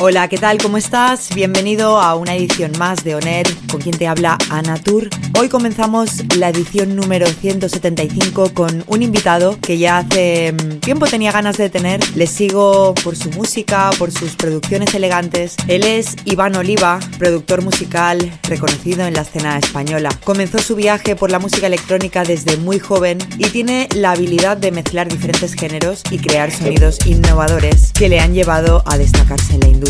Hola, ¿qué tal? ¿Cómo estás? Bienvenido a una edición más de Oner, con quien te habla Anatur. Hoy comenzamos la edición número 175 con un invitado que ya hace mm, tiempo tenía ganas de tener. Le sigo por su música, por sus producciones elegantes. Él es Iván Oliva, productor musical reconocido en la escena española. Comenzó su viaje por la música electrónica desde muy joven y tiene la habilidad de mezclar diferentes géneros y crear sonidos innovadores que le han llevado a destacarse en la industria.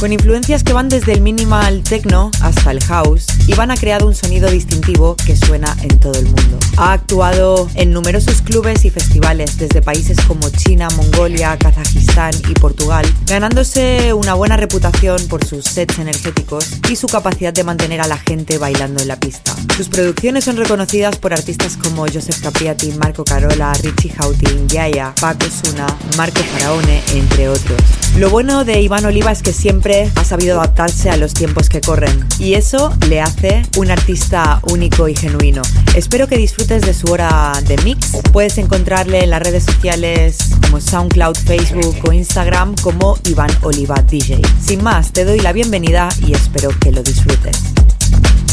Con influencias que van desde el minimal techno hasta el house, Iván ha creado un sonido distintivo que suena en todo el mundo. Ha actuado en numerosos clubes y festivales desde países como China, Mongolia, Kazajistán y Portugal, ganándose una buena reputación por sus sets energéticos y su capacidad de mantener a la gente bailando en la pista. Sus producciones son reconocidas por artistas como Joseph Capriati, Marco Carola, Richie Houghton, Yaya, Paco Suna, Marco Faraone, entre otros. Lo bueno de Iván Oliva es que siempre ha sabido adaptarse a los tiempos que corren y eso le hace un artista único y genuino. Espero que disfrutes de su hora de mix. Puedes encontrarle en las redes sociales como SoundCloud, Facebook o Instagram como Iván Oliva DJ. Sin más, te doy la bienvenida y espero que lo disfrutes.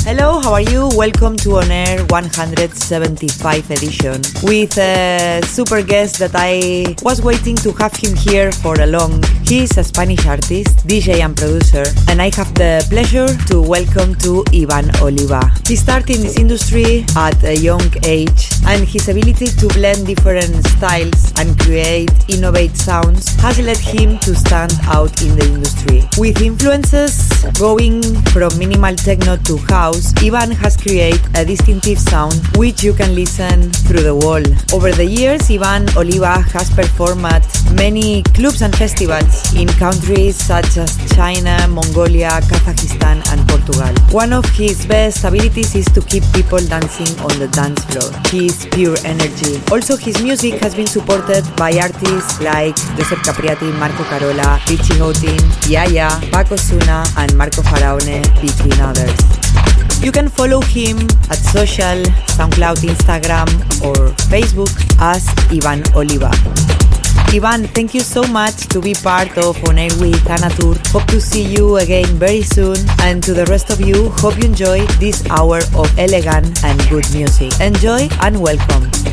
Hello, how are you? Welcome to On Air 175 edition with a super guest that I was waiting to have him here for a long. He's a Spanish artist, DJ and producer, and I have the pleasure to welcome to Ivan Oliva. He started in this industry at a young age, and his ability to blend different styles and create innovate sounds has led him to stand out in the industry. With influences going from minimal techno to house Ivan has created a distinctive sound which you can listen through the wall. Over the years, Ivan Oliva has performed at many clubs and festivals in countries such as China, Mongolia, Kazakhstan, and Portugal. One of his best abilities is to keep people dancing on the dance floor. He is pure energy. Also, his music has been supported by artists like Joseph Capriati, Marco Carola, Richie Houghton, Yaya, Paco Suna, and Marco Faraone, between others. You can follow him at social, SoundCloud, Instagram, or Facebook as Ivan Oliva. Ivan, thank you so much to be part of On Air with Anatur. Hope to see you again very soon. And to the rest of you, hope you enjoy this hour of elegant and good music. Enjoy and welcome.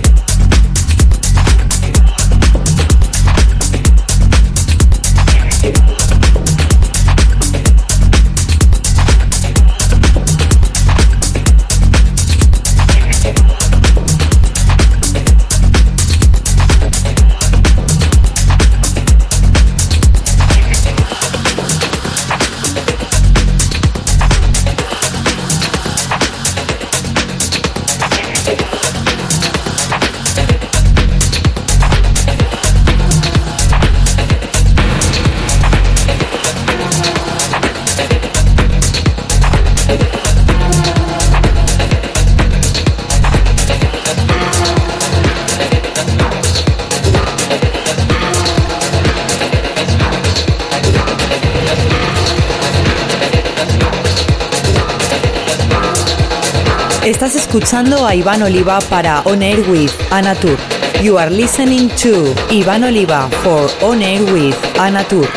Estás escuchando a Iván Oliva para On Air with Anatur. You are listening to Iván Oliva for On Air with Anatur.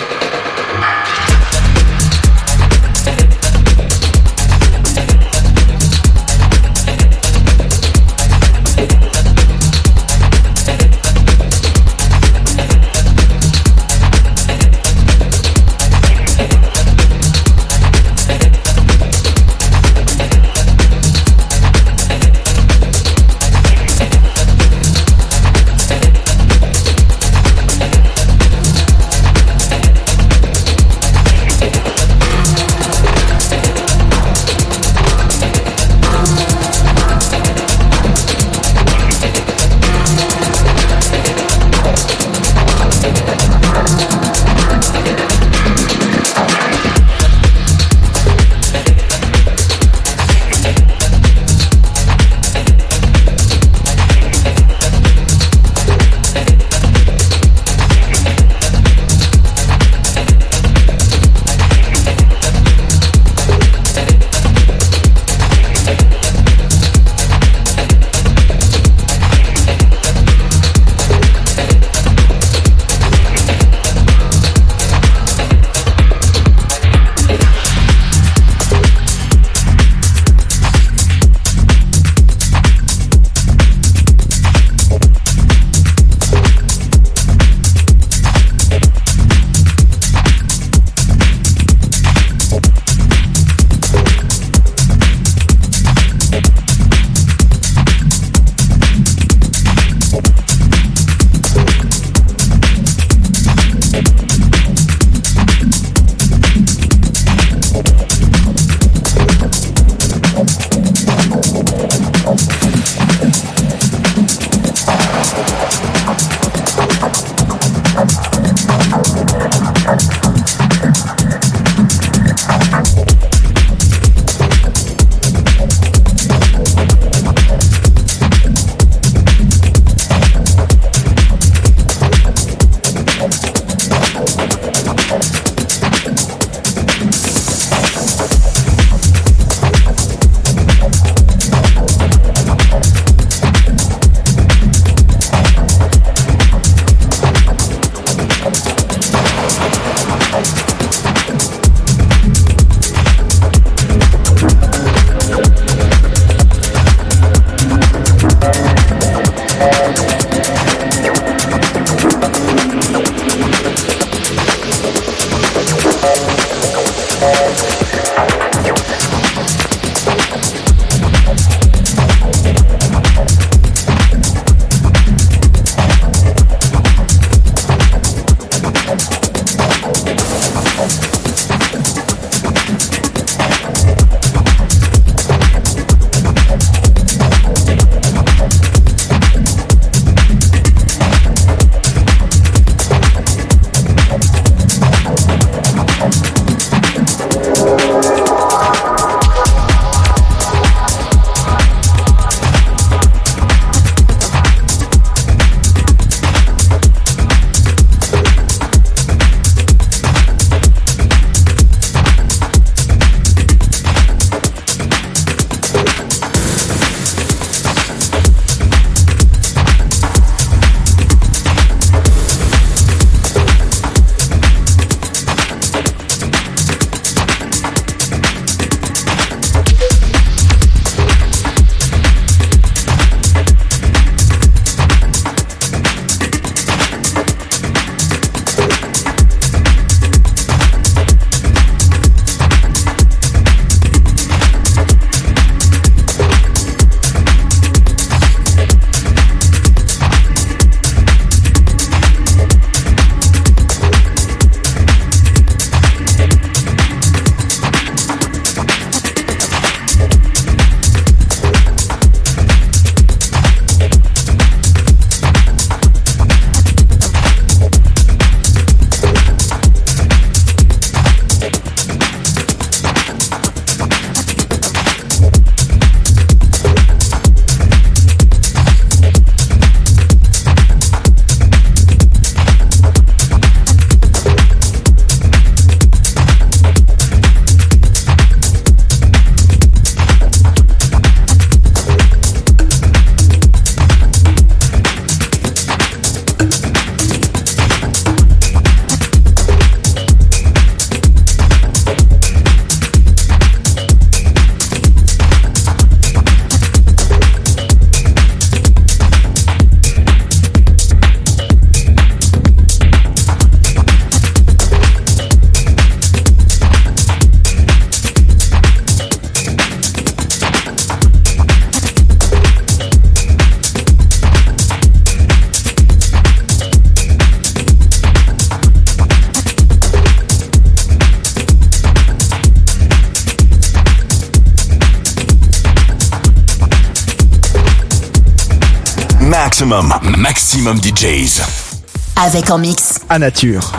Maximum, maximum DJs. Avec en mix. À nature.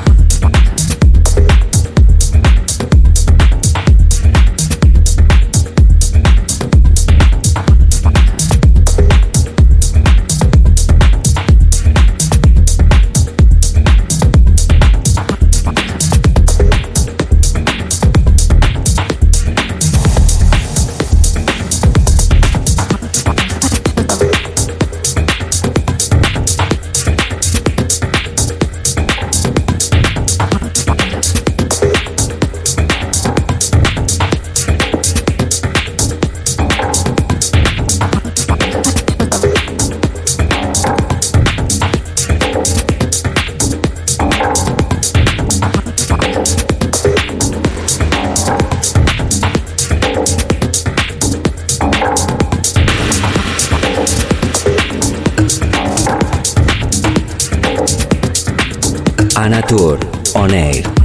Anatur on air.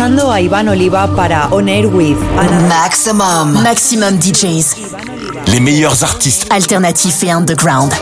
Escuchando a Iván Oliva para On Air with Maximum. Maximum DJs. Les meilleurs artistes alternatifs et underground.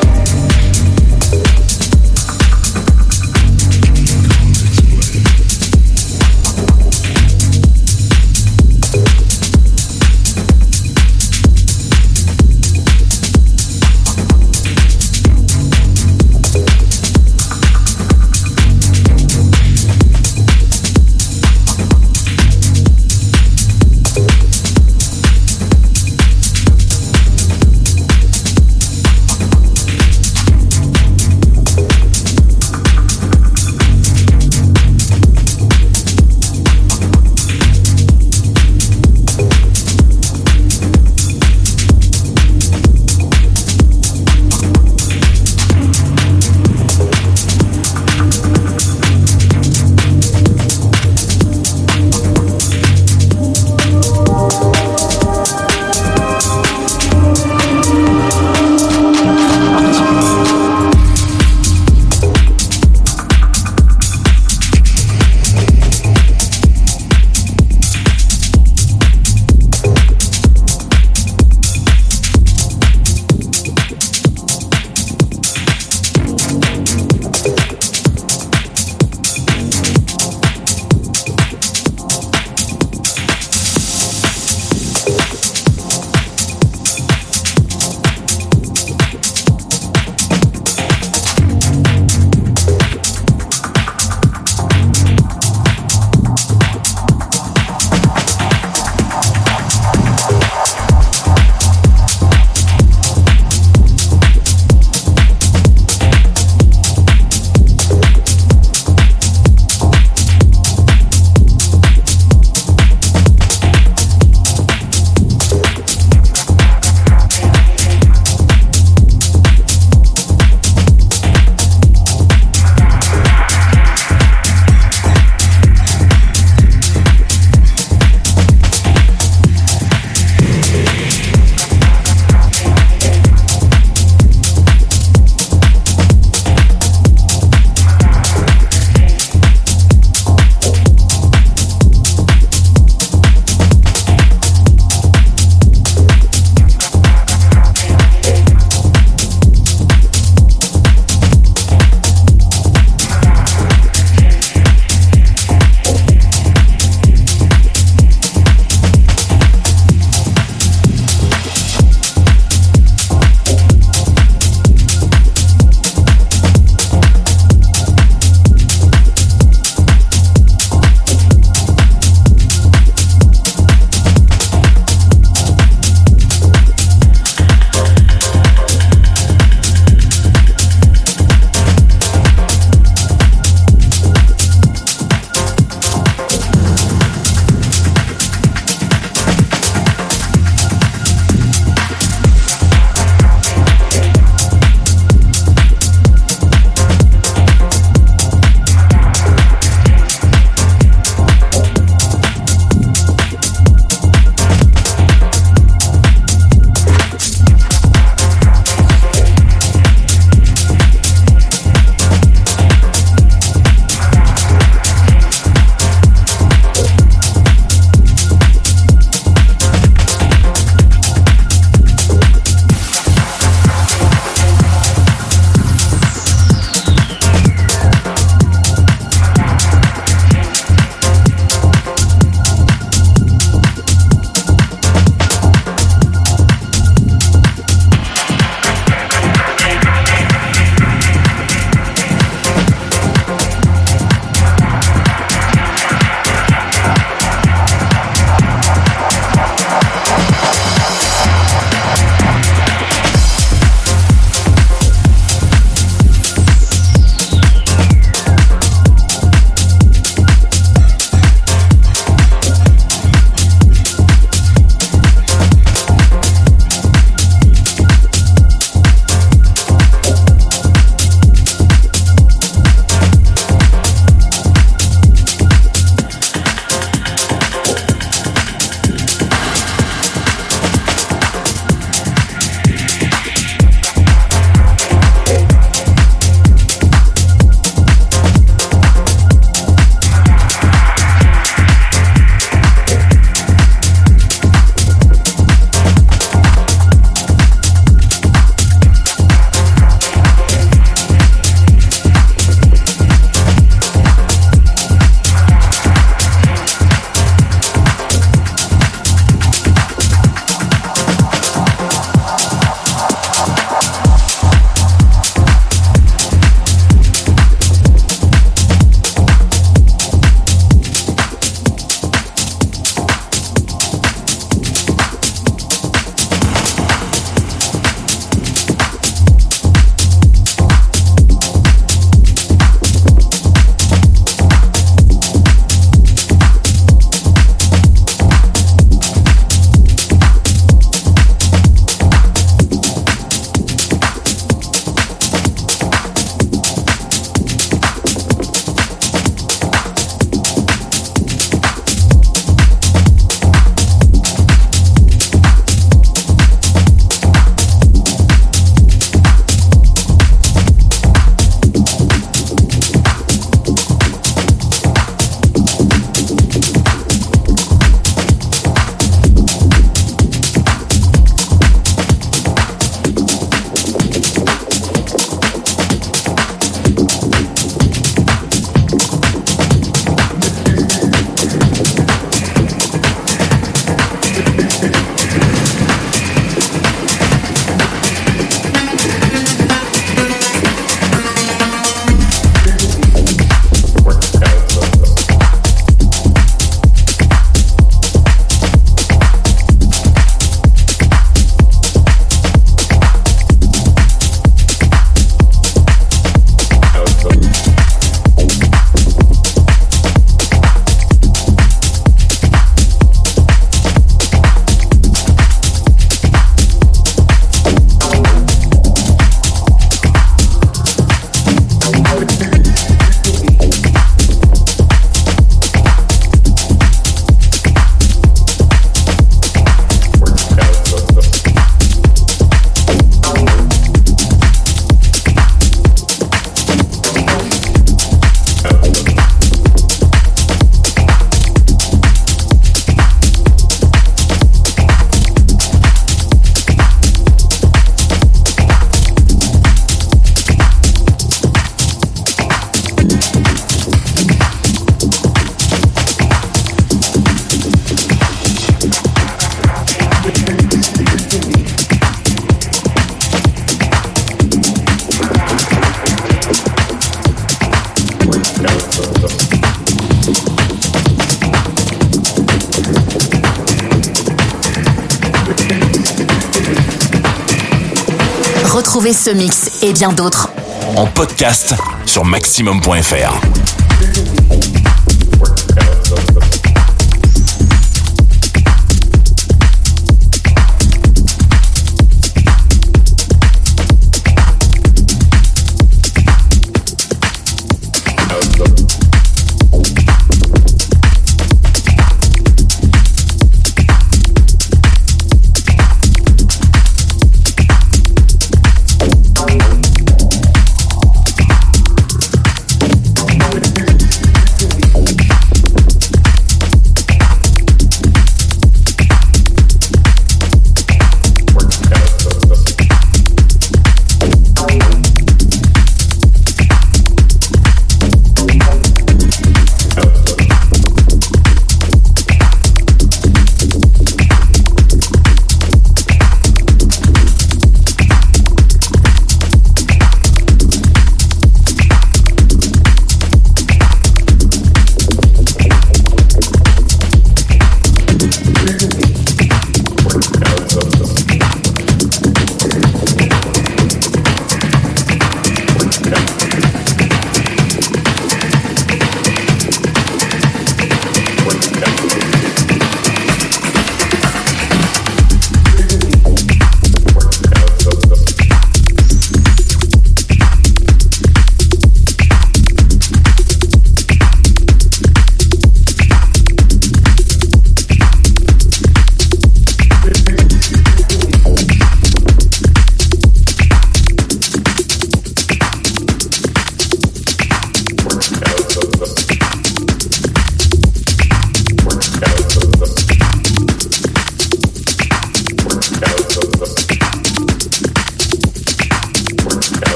Mix et bien d'autres en podcast sur maximum.fr.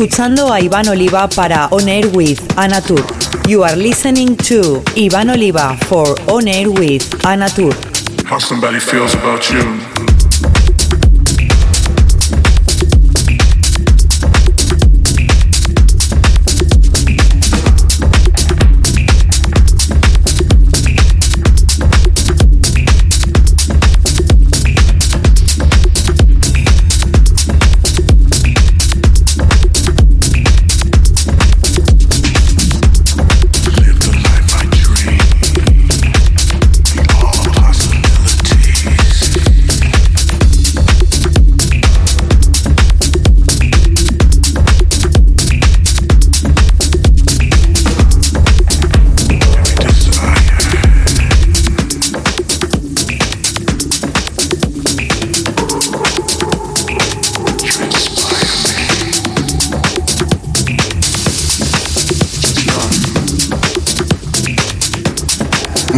escuchando a Iván Oliva para On Air with Anatur. You are listening to Iván Oliva for On Air with Anatur.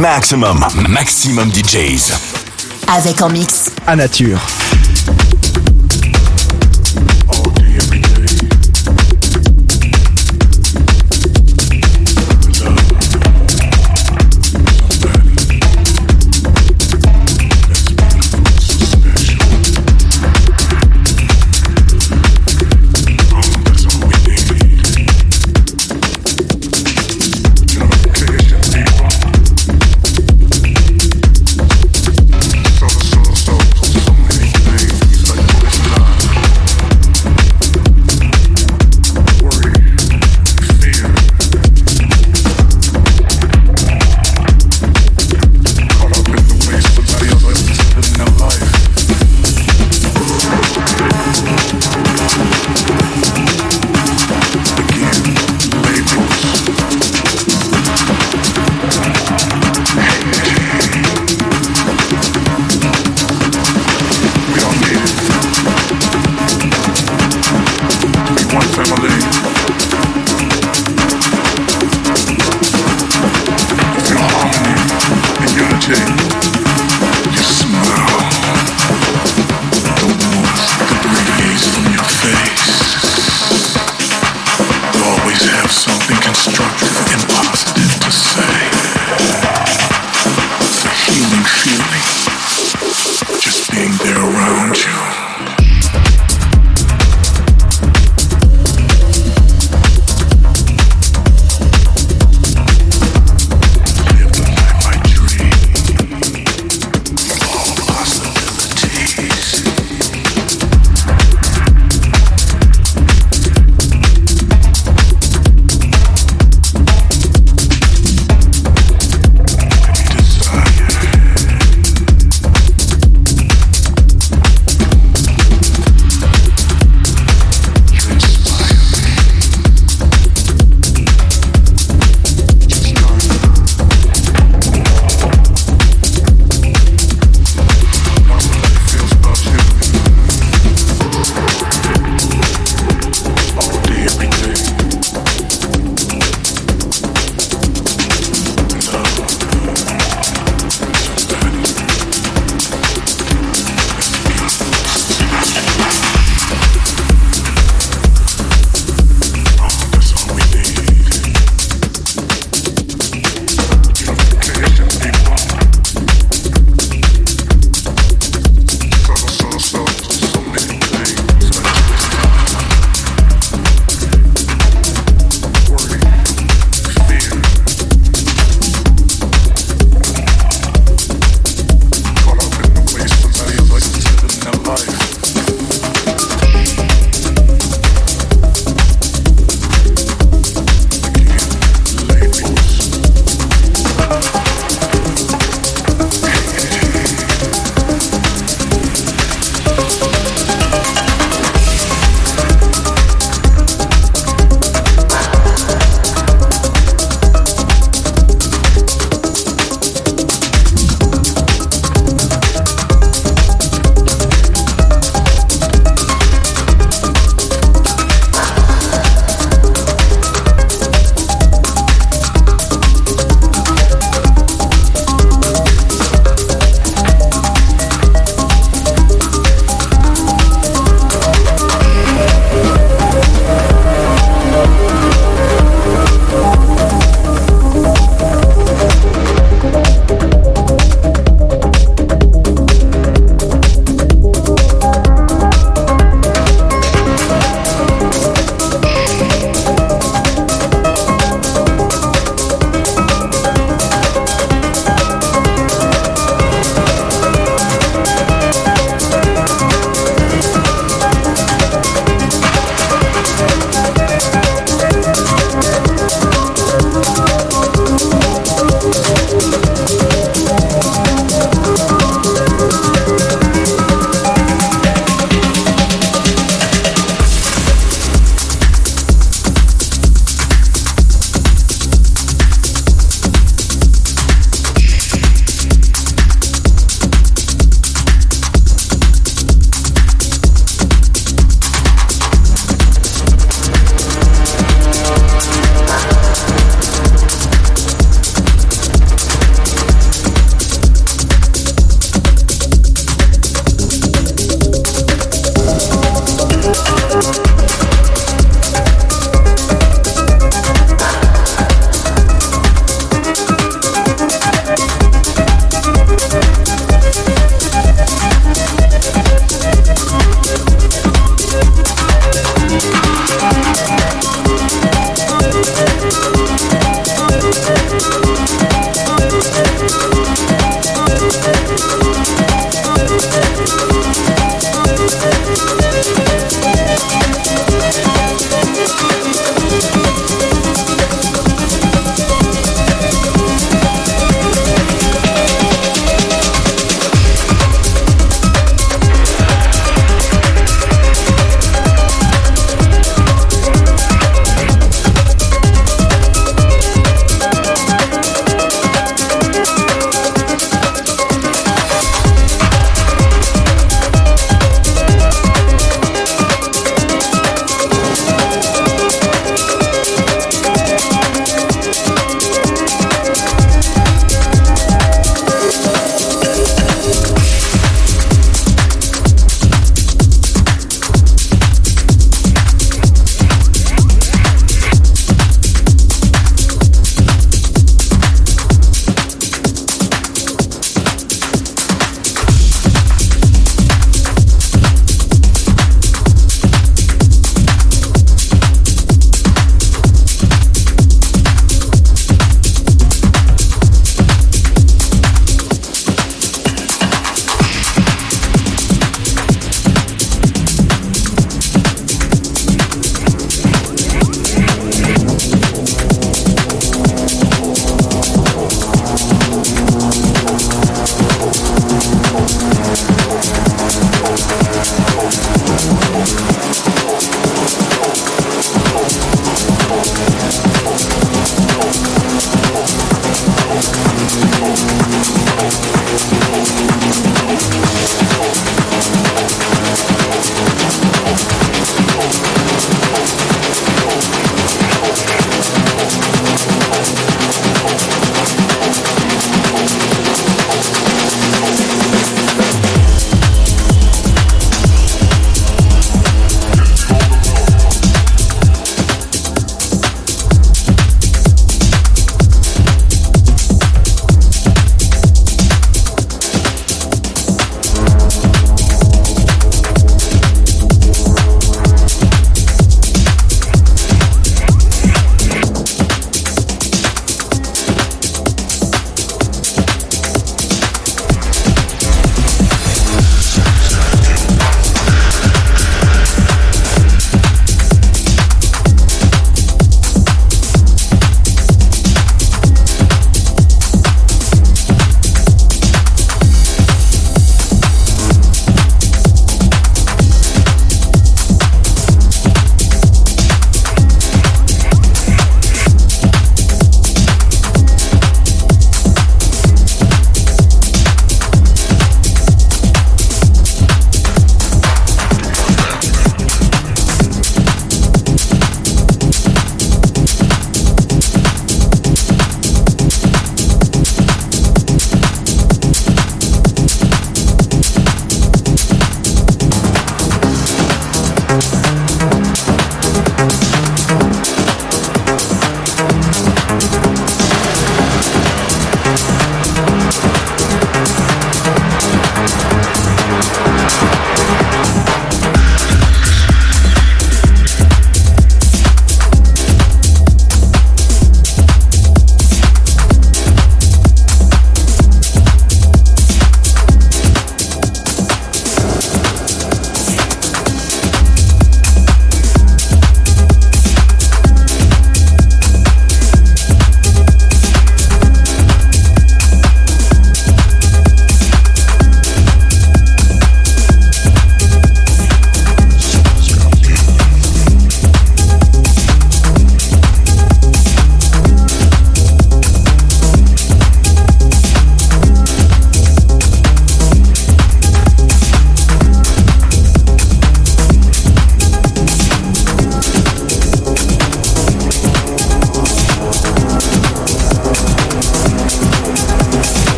Maximum, maximum DJs. Avec en mix. À nature.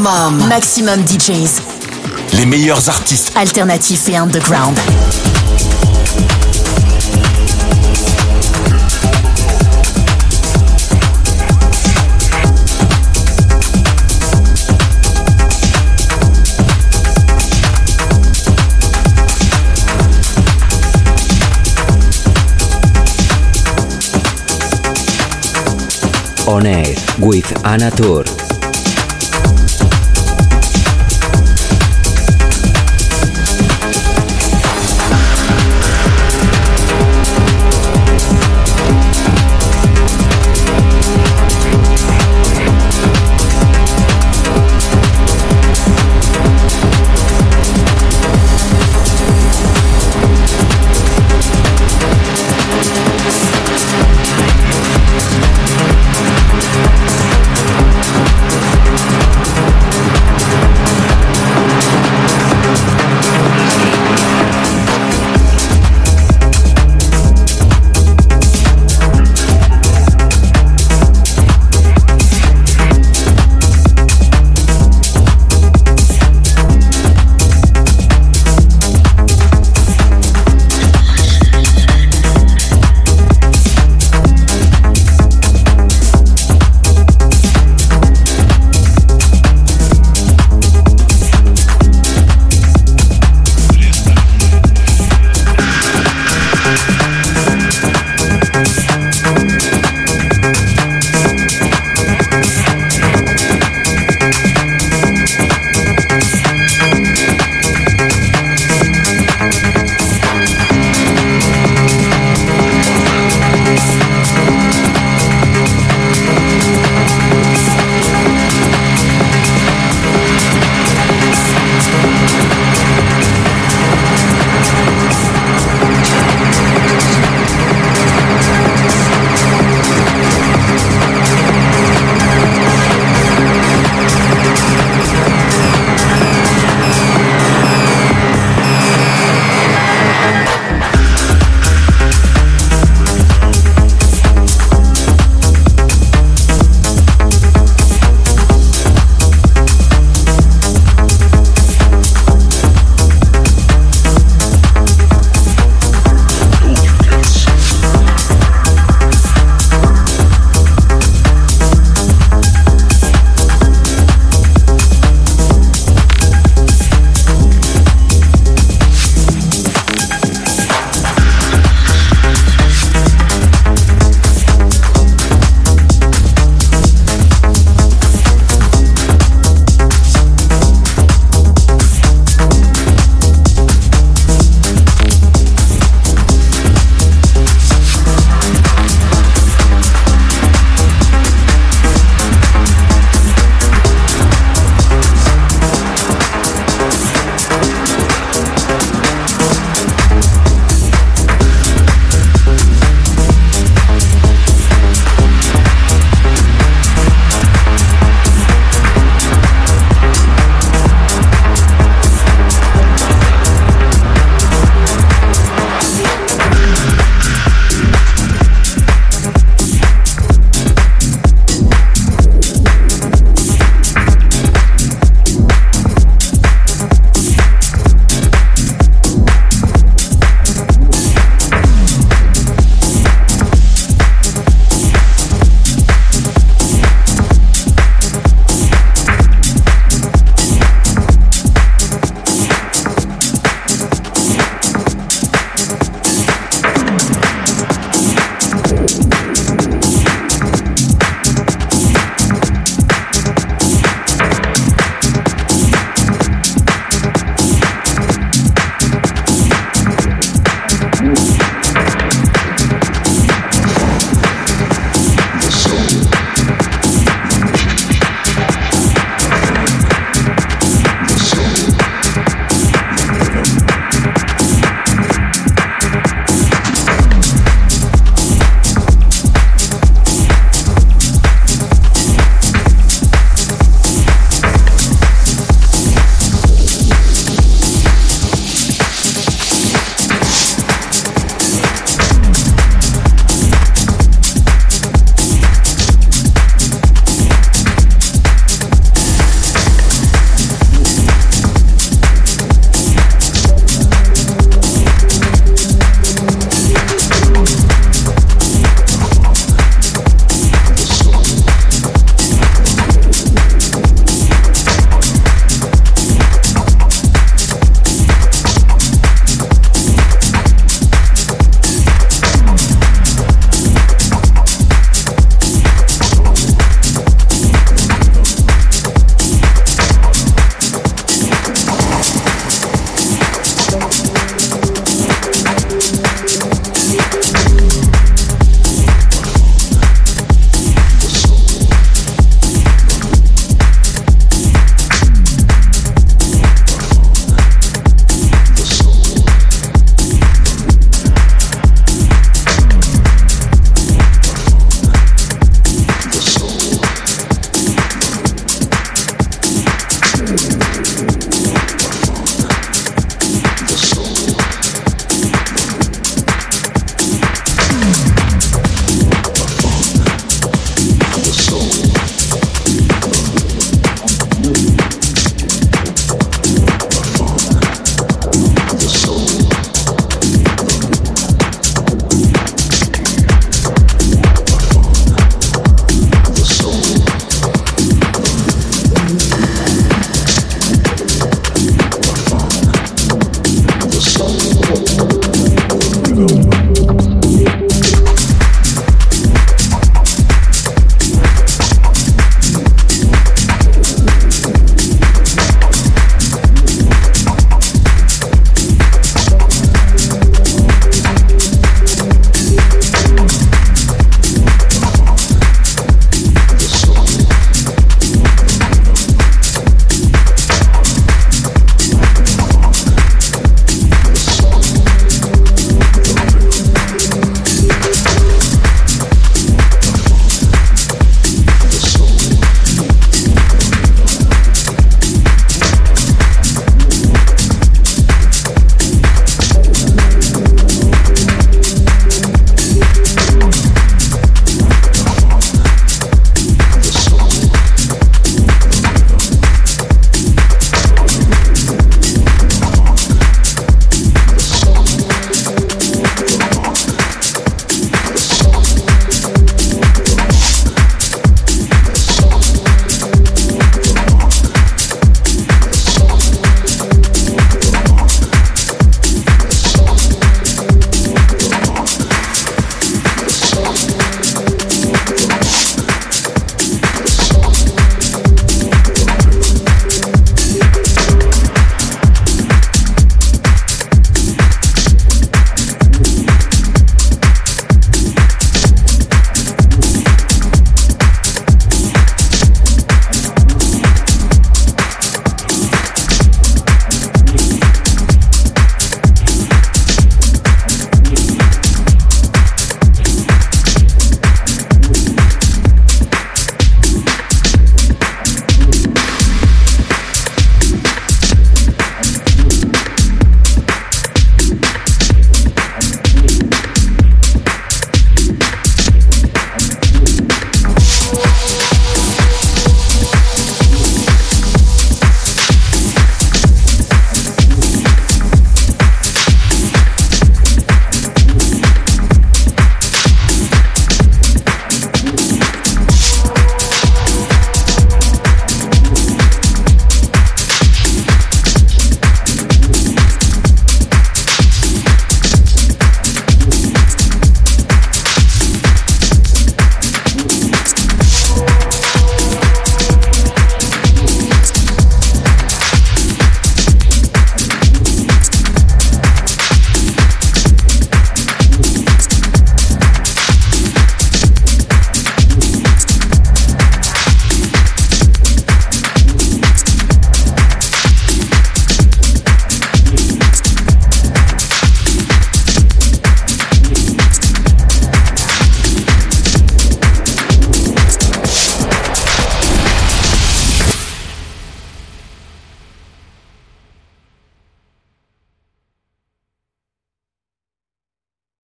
Maximum. Maximum DJs. Les meilleurs artistes. Alternatifs et underground. On Air with Anna Tour.